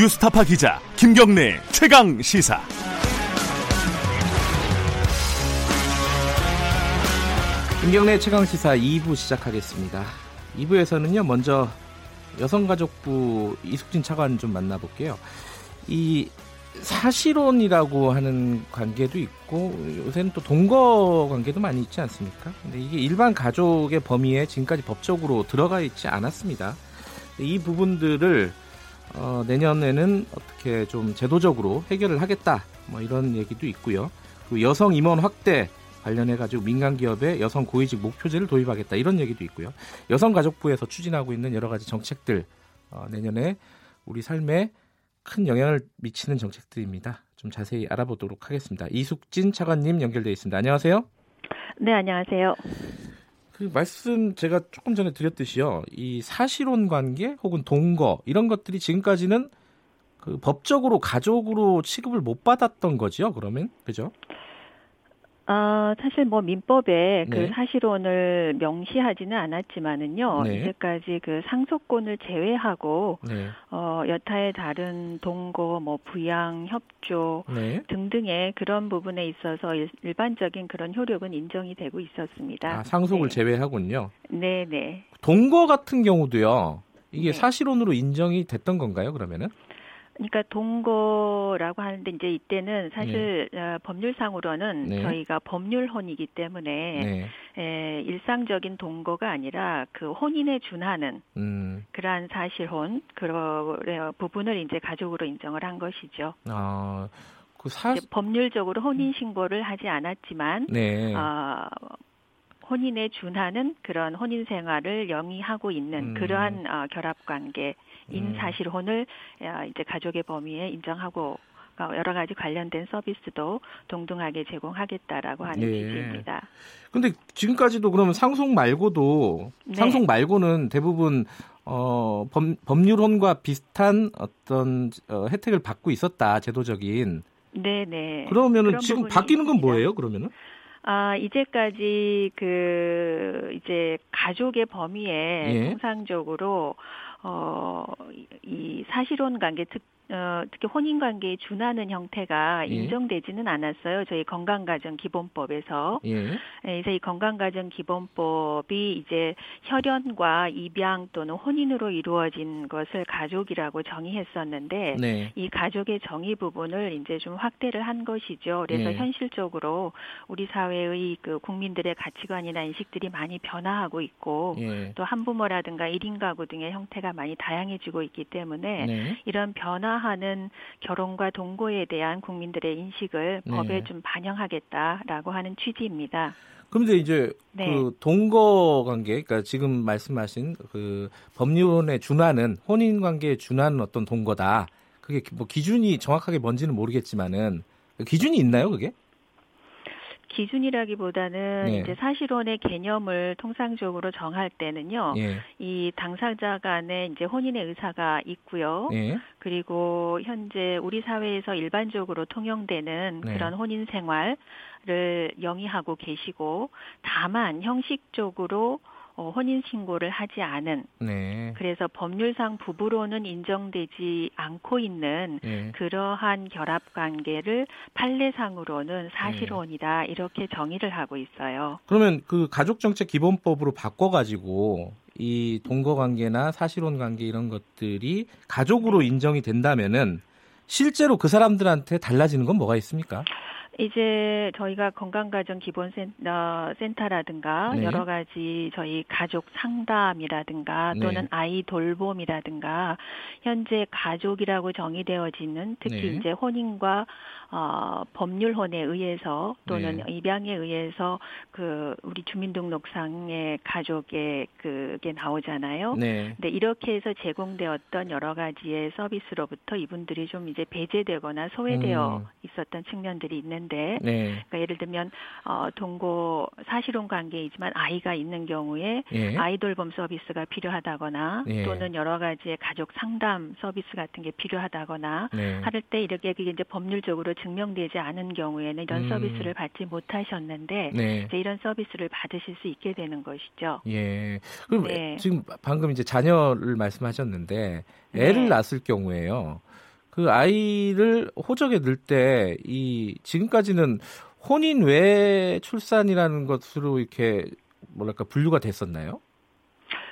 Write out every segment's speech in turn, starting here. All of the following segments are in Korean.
뉴스타파 기자 김경래 최강 시사. 김경래 최강 시사 2부 시작하겠습니다. 2부에서는요 먼저 여성가족부 이숙진 차관 좀 만나볼게요. 이 사실혼이라고 하는 관계도 있고 요새는 또 동거 관계도 많이 있지 않습니까? 근데 이게 일반 가족의 범위에 지금까지 법적으로 들어가 있지 않았습니다. 이 부분들을 어, 내년에는 어떻게 좀 제도적으로 해결을 하겠다 뭐 이런 얘기도 있고요. 그 여성 임원 확대 관련해 가지고 민간 기업에 여성 고위직 목표제를 도입하겠다 이런 얘기도 있고요. 여성가족부에서 추진하고 있는 여러 가지 정책들 어, 내년에 우리 삶에 큰 영향을 미치는 정책들입니다. 좀 자세히 알아보도록 하겠습니다. 이숙진 차관님 연결돼 있습니다. 안녕하세요. 네, 안녕하세요. 그 말씀 제가 조금 전에 드렸듯이요. 이 사실혼 관계 혹은 동거 이런 것들이 지금까지는 그 법적으로 가족으로 취급을 못 받았던 거죠. 그러면 그죠? 아, 사실 뭐 민법에 그 네. 사실혼을 명시하지는 않았지만은요. 네. 이제까지 그 상속권을 제외하고 네. 어 여타의 다른 동거 뭐 부양 협조 네. 등등의 그런 부분에 있어서 일- 일반적인 그런 효력은 인정이 되고 있었습니다. 아, 상속을 네. 제외하군요. 네, 네. 동거 같은 경우도요. 이게 네. 사실혼으로 인정이 됐던 건가요? 그러면은? 그러니까 동거라고 하는데 이제 이때는 사실 어, 법률상으로는 네. 저희가 법률혼이기 때문에 네. 에, 일상적인 동거가 아니라 그 혼인에 준하는 음. 그러한 사실혼 그런 부분을 이제 가족으로 인정을 한 것이죠. 아, 그 사, 법률적으로 혼인 신고를 하지 않았지만 네. 어, 혼인에 준하는 그런 혼인 생활을 영위하고 있는 음. 그러한 어, 결합 관계 인 음. 사실혼을 어, 이제 가족의 범위에 인정하고 어, 여러 가지 관련된 서비스도 동등하게 제공하겠다라고 하는 예. 취지입니다. 근데 지금까지도 그러면 상속 말고도 네. 상속 말고는 대부분 어, 법, 법률혼과 비슷한 어떤 어, 혜택을 받고 있었다 제도적인 네네. 그러면은 그런 지금 바뀌는 건 있습니다. 뭐예요 그러면은 아, 이제까지 그 이제 가족의 범위에 예. 통상적으로 어, 이- 이 사실혼 관계 특 어, 특히 혼인 관계에 준하는 형태가 예. 인정되지는 않았어요. 저희 건강가정 기본법에서. 예. 예, 그래서 이 건강가정 기본법이 이제 혈연과 입양 또는 혼인으로 이루어진 것을 가족이라고 정의했었는데 네. 이 가족의 정의 부분을 이제 좀 확대를 한 것이죠. 그래서 예. 현실적으로 우리 사회의 그 국민들의 가치관이나 인식들이 많이 변화하고 있고 예. 또 한부모라든가 1인 가구 등의 형태가 많이 다양해지고 있기 때문에 네. 이런 변화 하는 결혼과 동거에 대한 국민들의 인식을 네. 법에 좀 반영하겠다라고 하는 취지입니다. 그런데 이제 네. 그 동거 관계, 그러니까 지금 말씀하신 그 법률에 준하는 혼인 관계에 준하는 어떤 동거다. 그게 뭐 기준이 정확하게 뭔지는 모르겠지만은 기준이 있나요, 그게? 기준이라기보다는 네. 이제 사실혼의 개념을 통상적으로 정할 때는요. 예. 이 당사자 간에 이제 혼인의 의사가 있고요. 예. 그리고 현재 우리 사회에서 일반적으로 통용되는 네. 그런 혼인 생활을 영위하고 계시고 다만 형식적으로 어, 혼인 신고를 하지 않은 네. 그래서 법률상 부부로는 인정되지 않고 있는 예. 그러한 결합 관계를 판례상으로는 네. 사실혼이다 이렇게 정의를 하고 있어요. 그러면 그 가족 정책 기본법으로 바꿔 가지고 이 동거 관계나 사실혼 관계 이런 것들이 가족으로 인정이 된다면은 실제로 그 사람들한테 달라지는 건 뭐가 있습니까? 이제 저희가 건강가정 기본센터라든가 네. 여러 가지 저희 가족 상담이라든가 네. 또는 아이 돌봄이라든가 현재 가족이라고 정의되어지는 특히 네. 이제 혼인과 어, 법률혼에 의해서 또는 네. 입양에 의해서 그 우리 주민등록상의 가족의 그게 나오잖아요. 네. 근데 이렇게 해서 제공되었던 여러 가지의 서비스로부터 이분들이 좀 이제 배제되거나 소외되어 음. 있었던 측면들이 있는데, 네. 그러니까 예를 들면 어, 동거 사실혼 관계이지만 아이가 있는 경우에 예. 아이돌봄 서비스가 필요하다거나 예. 또는 여러 가지의 가족 상담 서비스 같은 게 필요하다거나 네. 할 때 이렇게 이제 법률적으로 증명되지 않은 경우에는 이런 음. 서비스를 받지 못하셨는데 네. 이제 이런 서비스를 받으실 수 있게 되는 것이죠. 예. 그럼 네. 지금 방금 이제 자녀를 말씀하셨는데 애를 네. 낳았을 경우에요. 그 아이를 호적에 넣을 때 이 지금까지는 혼인 외 출산이라는 것으로 이렇게 뭐랄까 분류가 됐었나요?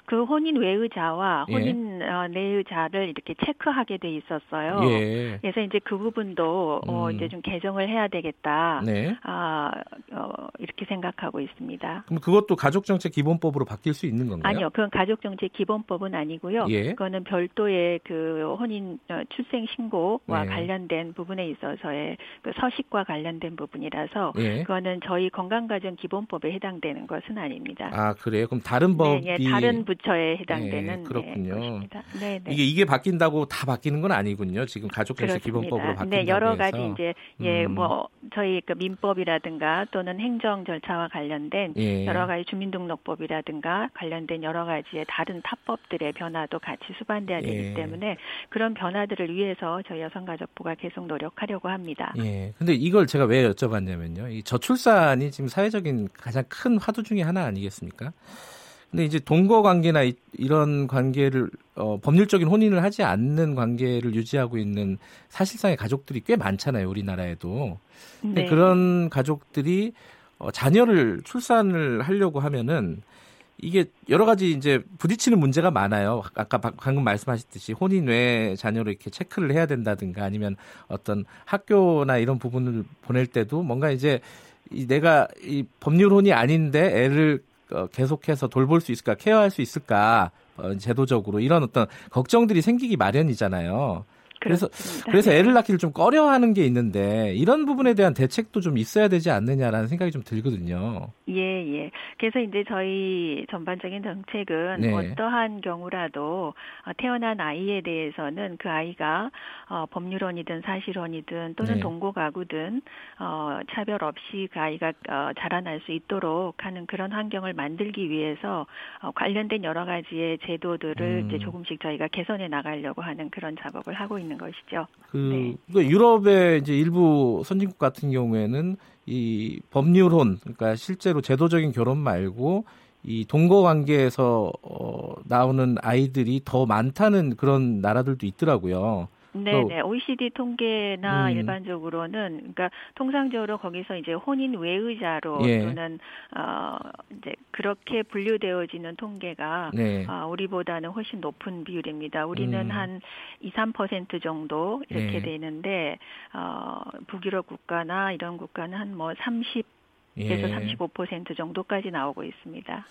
그 혼인 외의자와 예. 혼인 예. 어, 내의자를 이렇게 체크하게 돼 있었어요. 예. 그래서 이제 그 부분도 어, 음. 어, 이제 좀 개정을 해야 되겠다. 네. 아, 어, 이렇게 생각하고 있습니다. 그럼 그것도 가족정책 기본법으로 바뀔 수 있는 건가요? 아니요, 그건 가족정책 기본법은 아니고요. 예. 그거는 별도의 그 혼인 어, 출생 신고와 네. 관련된 부분에 있어서의 그 서식과 관련된 부분이라서 예. 그거는 저희 건강가정 기본법에 해당되는 것은 아닙니다. 아 그래요? 그럼 다른 법이 네, 예, 다른 부 부처에 해당되는 네, 그렇군요. 네, 네. 이게 이게 바뀐다고 다 바뀌는 건 아니군요. 지금 가족정책 기본법으로 바뀐다고 네, 여러 가지 이제 예, 음. 뭐 저희 그 민법이라든가 또는 행정 절차와 관련된 예. 여러 가지 주민등록법이라든가 관련된 여러 가지의 다른 타법들의 변화도 같이 수반돼야 되기 예. 때문에 그런 변화들을 위해서 저희 여성가족부가 계속 노력하려고 합니다. 예. 근데 이걸 제가 왜 여쭤봤냐면요. 이 저출산이 지금 사회적인 가장 큰 화두 중의 하나 아니겠습니까? 근데 이제 동거 관계나 이, 런 관계를 어, 법률적인 혼인을 하지 않는 관계를 유지하고 있는 사실상의 가족들이 꽤 많잖아요, 우리나라에도. 네. 그런 가족들이 어, 자녀를 출산을 하려고 하면은 이게 여러 가지 이제 부딪히는 문제가 많아요. 아까 방금 말씀하셨듯이 혼인 외 자녀를 이렇게 체크를 해야 된다든가 아니면 어떤 학교나 이런 부분을 보낼 때도 뭔가 이제 이 내가 이 법률혼이 아닌데 애를 어, 계속해서 돌볼 수 있을까, 케어할 수 있을까, 어, 제도적으로 이런 어떤 걱정들이 생기기 마련이잖아요. 그래서 그렇습니다. 그래서 애를 낳기를 좀 꺼려하는 게 있는데 이런 부분에 대한 대책도 좀 있어야 되지 않느냐라는 생각이 좀 들거든요. 예, 예. 그래서 이제 저희 전반적인 정책은 네. 어떠한 경우라도 어, 태어난 아이에 대해서는 그 아이가 어, 법률원이든 사실원이든 또는 네. 동거 가구든 어, 차별 없이 그 아이가 어, 자라날 수 있도록 하는 그런 환경을 만들기 위해서 어, 관련된 여러 가지의 제도들을 음. 이제 조금씩 저희가 개선해 나가려고 하는 그런 작업을 하고 있는 것이죠. 그 네. 그러니까 유럽의 이제 일부 선진국 같은 경우에는 이 법률혼 그러니까 실제로 제도적인 결혼 말고 이 동거 관계에서 어, 나오는 아이들이 더 많다는 그런 나라들도 있더라고요. 네, 네. OECD 통계나 음. 일반적으로는 그러니까 통상적으로 거기서 이제 혼인 외의자로 예. 또는 어 이제 그렇게 분류되어지는 통계가 네. 어, 우리보다는 훨씬 높은 비율입니다. 우리는 음. 한 2, 3% 정도 이렇게 네. 되는데 어 북유럽 국가나 이런 국가는 한 뭐 30, 에서 예. 35% 정도까지 나오고 있습니다.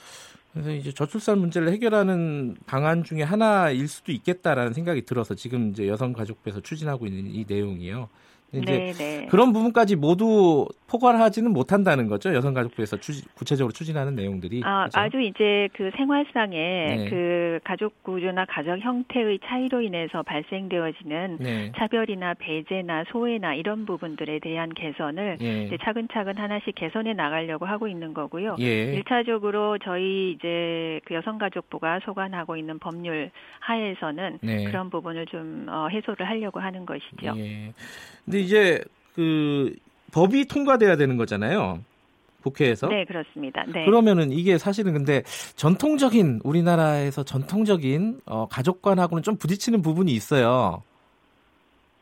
그래서 이제 저출산 문제를 해결하는 방안 중에 하나일 수도 있겠다라는 생각이 들어서 지금 이제 여성가족부에서 추진하고 있는 이 내용이요. 이제 네네. 네. 그런 부분까지 모두 포괄하지는 못한다는 거죠. 여성가족부에서 추진, 구체적으로 추진하는 내용들이. 아, 그렇죠? 아주 이제 그 생활상의 네. 그 가족 구조나 가정 형태의 차이로 인해서 발생되어지는 네. 차별이나 배제나 소외나 이런 부분들에 대한 개선을 예. 이제 차근차근 하나씩 개선해 나가려고 하고 있는 거고요. 예. 일차적으로 저희 이제 그 여성가족부가 소관하고 있는 법률 하에서는 네. 그런 부분을 좀 어, 해소를 하려고 하는 것이죠. 예. 근데 이제 그 법이 통과돼야 되는 거잖아요. 국회에서. 네, 그렇습니다. 네. 그러면은 이게 사실은 근데 전통적인 우리나라에서 전통적인 어, 가족관하고는 좀 부딪히는 부분이 있어요.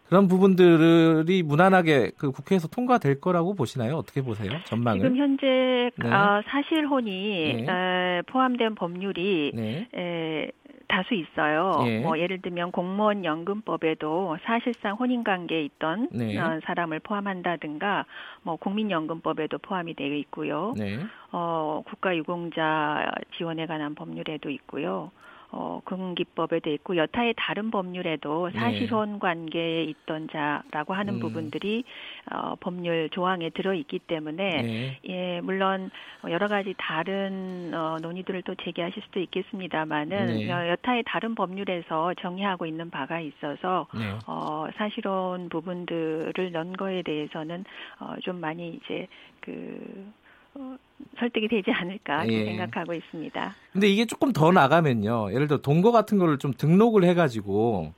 그런 부분들이 무난하게 그 국회에서 통과될 거라고 보시나요? 어떻게 보세요? 전망을? 지금 현재 네. 어, 사실혼이 네. 어, 포함된 법률이 네. 에, 다수 있어요. 예. 뭐 예를 들면 공무원 연금법에도 사실상 혼인 관계에 있던 네. 어, 사람을 포함한다든가 뭐 국민연금법에도 포함이 되어 있고요. 네. 어 국가유공자 지원에 관한 법률에도 있고요. 어, 금기법에 돼 있고 여타의 다른 법률에도 네. 사실혼 관계에 있던 자라고 하는 음. 부분들이 어, 법률 조항에 들어 있기 때문에 네. 예 물론 여러 가지 다른 어, 논의들을 또 제기하실 수도 있겠습니다만은 네. 여타의 다른 법률에서 정의하고 있는 바가 있어서 네. 어, 사실혼 부분들을 넣은 거에 대해서는 어, 좀 많이 이제 그 어, 설득이 되지 않을까 예. 생각하고 있습니다. 근데 이게 조금 더 나가면요. 예를 들어 동거 같은 거를 좀 등록을 해가지고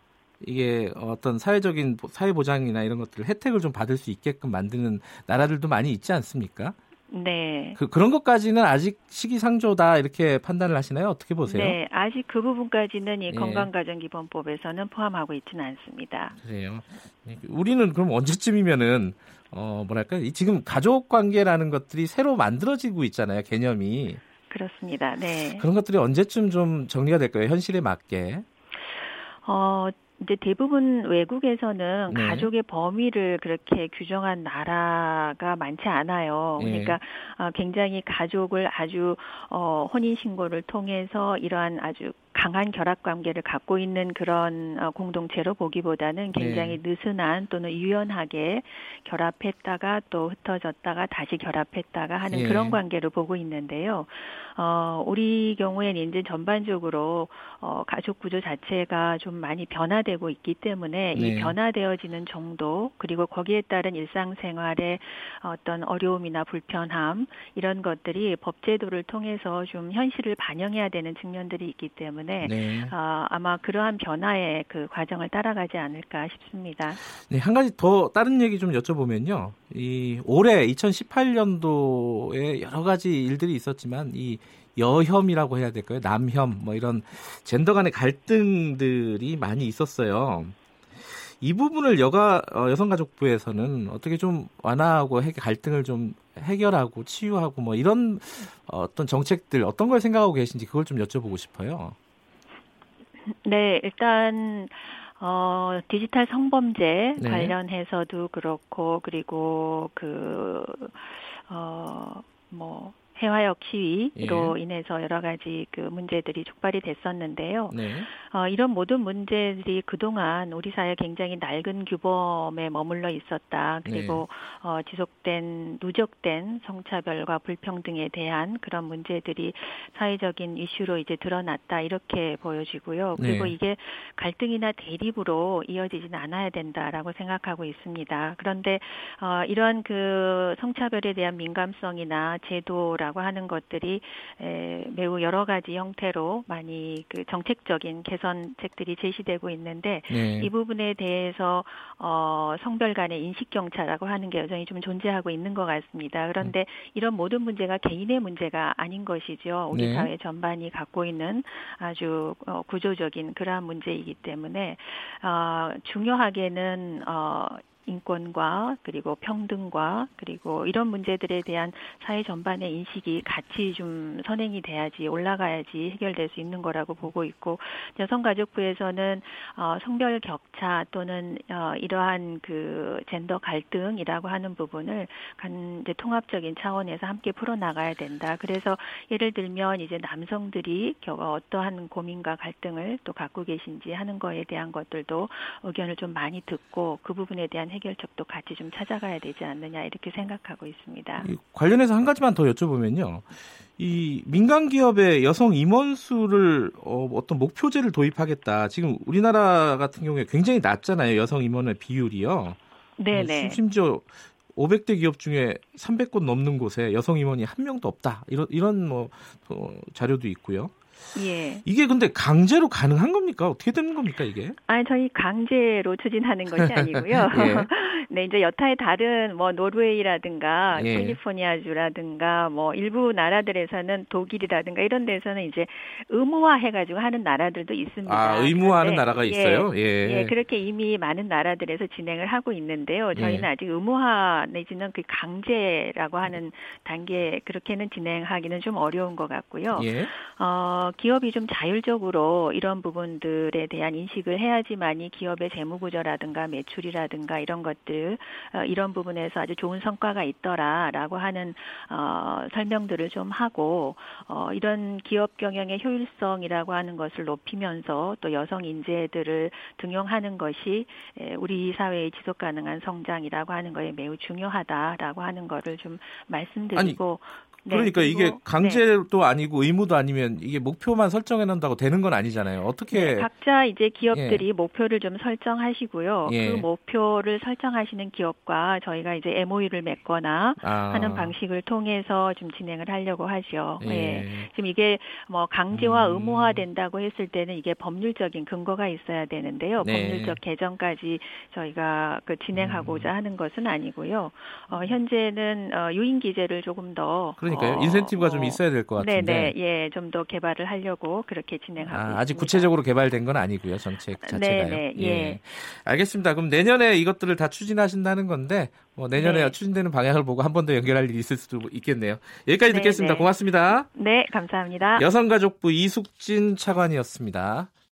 이게 어떤 사회적인 사회 보장이나 이런 것들 혜택을 좀 받을 수 있게끔 만드는 나라들도 많이 있지 않습니까? 네. 그 그런 것까지는 아직 시기상조다 이렇게 판단을 하시나요? 어떻게 보세요? 네, 아직 그 부분까지는 이 네. 건강가정기본법에서는 포함하고 있지는 않습니다. 그래요. 네, 우리는 그럼 언제쯤이면은 어 뭐랄까 지금 가족 관계라는 것들이 새로 만들어지고 있잖아요 개념이. 그렇습니다. 네. 그런 것들이 언제쯤 좀 정리가 될까요? 현실에 맞게. 어, 이제 대부분 외국에서는 네. 가족의 범위를 그렇게 규정한 나라가 많지 않아요. 네. 그러니까 어, 굉장히 가족을 아주 어, 혼인 신고를 통해서 이러한 아주 강한 결합 관계를 갖고 있는 그런 어, 공동체로 보기보다는 굉장히 네. 느슨한 또는 유연하게 결합했다가 또 흩어졌다가 다시 결합했다가 하는 예. 그런 관계를 보고 있는데요. 어, 우리 경우에는 이제 전반적으로 어, 가족 구조 자체가 좀 많이 변화 되고 있기 때문에 네. 이 변화되어지는 정도 그리고 거기에 따른 일상생활의 어떤 어려움이나 불편함 이런 것들이 법제도를 통해서 좀 현실을 반영해야 되는 측면들이 있기 때문에 때문에 네. 어, 아마 그러한 변화의 그 과정을 따라가지 않을까 싶습니다. 네, 한 가지 더 다른 얘기 좀 여쭤보면요. 이 올해 2018년도에 여러 가지 일들이 있었지만 이 여혐이라고 해야 될까요? 남혐 뭐 이런 젠더 간의 갈등들이 많이 있었어요. 이 부분을 여가 어, 여성가족부에서는 어떻게 좀 완화하고 갈등을 좀 해결하고 치유하고 뭐 이런 어떤 정책들 어떤 걸 생각하고 계신지 그걸 좀 여쭤보고 싶어요. 네, 일단 어, 디지털 성범죄 네. 관련해서도 그렇고, 그리고 그, 어, 뭐, 해화역 시위로 예. 인해서 여러 가지 그 문제들이 촉발이 됐었는데요. 네. 어, 이런 모든 문제들이 그동안 우리 사회 굉장히 낡은 규범에 머물러 있었다. 그리고 네. 어, 지속된 누적된 성차별과 불평등에 대한 그런 문제들이 사회적인 이슈로 이제 드러났다 이렇게 보여지고요. 그리고 네. 이게 갈등이나 대립으로 이어지지는 않아야 된다라고 생각하고 있습니다. 그런데 어, 이런 그 성차별에 대한 민감성이나 제도라 라고 하는 것들이 에, 매우 여러 가지 형태로 많이 그 정책적인 개선책들이 제시되고 있는데 네. 이 부분에 대해서 어, 성별 간의 인식 경차라고 하는 게 여전히 좀 존재하고 있는 것 같습니다. 그런데 음. 이런 모든 문제가 개인의 문제가 아닌 것이죠. 우리 네. 사회 전반이 갖고 있는 아주 어, 구조적인 그러한 문제이기 때문에 어, 중요하게는 어, 인권과 그리고 평등과 그리고 이런 문제들에 대한 사회 전반의 인식이 같이 좀 선행이 돼야지 올라가야지 해결될 수 있는 거라고 보고 있고 여성가족부에서는 어, 성별 격차 또는 어, 이러한 그 젠더 갈등이라고 하는 부분을 간 이제 통합적인 차원에서 함께 풀어 나가야 된다. 그래서 예를 들면 이제 남성들이 어떠한 고민과 갈등을 또 갖고 계신지 하는 거에 대한 것들도 의견을 좀 많이 듣고 그 부분에 대한 해결책도 같이 좀 찾아가야 되지 않느냐 이렇게 생각하고 있습니다. 관련해서 한 가지만 더 여쭤보면요. 이 민간 기업의 여성 임원 수를 어, 어떤 목표제를 도입하겠다. 지금 우리나라 같은 경우에 굉장히 낮잖아요. 여성 임원의 비율이요. 네네. 심지어 500대 기업 중에 300곳 넘는 곳에 여성 임원이 한 명도 없다. 이런 이런 뭐 어, 자료도 있고요. 예. 이게 근데 강제로 가능한 겁니까? 어떻게 되는 겁니까, 이게? 아니, 저희 강제로 추진하는 것이 아니고요. 예. 네, 이제 여타의 다른 뭐 노르웨이라든가 예. 캘리포니아주라든가 뭐 일부 나라들에서는 독일이라든가 이런 데서는 이제 의무화 해가지고 하는 나라들도 있습니다. 아, 의무화하는 나라가 예. 있어요? 예. 예. 그렇게 이미 많은 나라들에서 진행을 하고 있는데요. 저희는 예. 아직 의무화 내지는 그 강제라고 하는 단계 그렇게는 진행하기는 좀 어려운 것 같고요. 예. 어, 기업이 좀 자율적으로 이런 부분들에 대한 인식을 해야지만이 기업의 재무 구조라든가 매출이라든가 이런 것들 어, 이런 부분에서 아주 좋은 성과가 있더라라고 하는 어, 설명들을 좀 하고 어, 이런 기업 경영의 효율성이라고 하는 것을 높이면서 또 여성 인재들을 등용하는 것이 우리 사회의 지속 가능한 성장이라고 하는 거에 매우 중요하다라고 하는 거를 좀 말씀드리고 아니. 네, 그러니까 이게 강제도 네. 아니고 의무도 아니면 이게 목표만 설정해 놓는다고 되는 건 아니잖아요. 어떻게 네, 각자 이제 기업들이 예. 목표를 좀 설정하시고요. 예. 그 목표를 설정하시는 기업과 저희가 이제 MOU를 맺거나 아. 하는 방식을 통해서 좀 진행을 하려고 하죠. 예. 예. 지금 이게 뭐 강제와 음. 의무화 된다고 했을 때는 이게 법률적인 근거가 있어야 되는데요. 네. 법률적 개정까지 저희가 그 진행하고자 음. 하는 것은 아니고요. 어, 현재는 어, 유인 기재를 조금 더 그러니까 요. 어, 인센티브가 어, 좀 있어야 될 것 같은데. 네네. 예, 좀 더 개발을 하려고 그렇게 진행하고 아, 있습니다. 아직 구체적으로 개발된 건 아니고요. 정책 자체가요. 네네. 예. 예. 알겠습니다. 그럼 내년에 이것들을 다 추진하신다는 건데 뭐 내년에 네. 추진되는 방향을 보고 한 번 더 연결할 일이 있을 수도 있겠네요. 여기까지 네, 듣겠습니다. 네. 고맙습니다. 네, 감사합니다. 여성가족부 이숙진 차관이었습니다.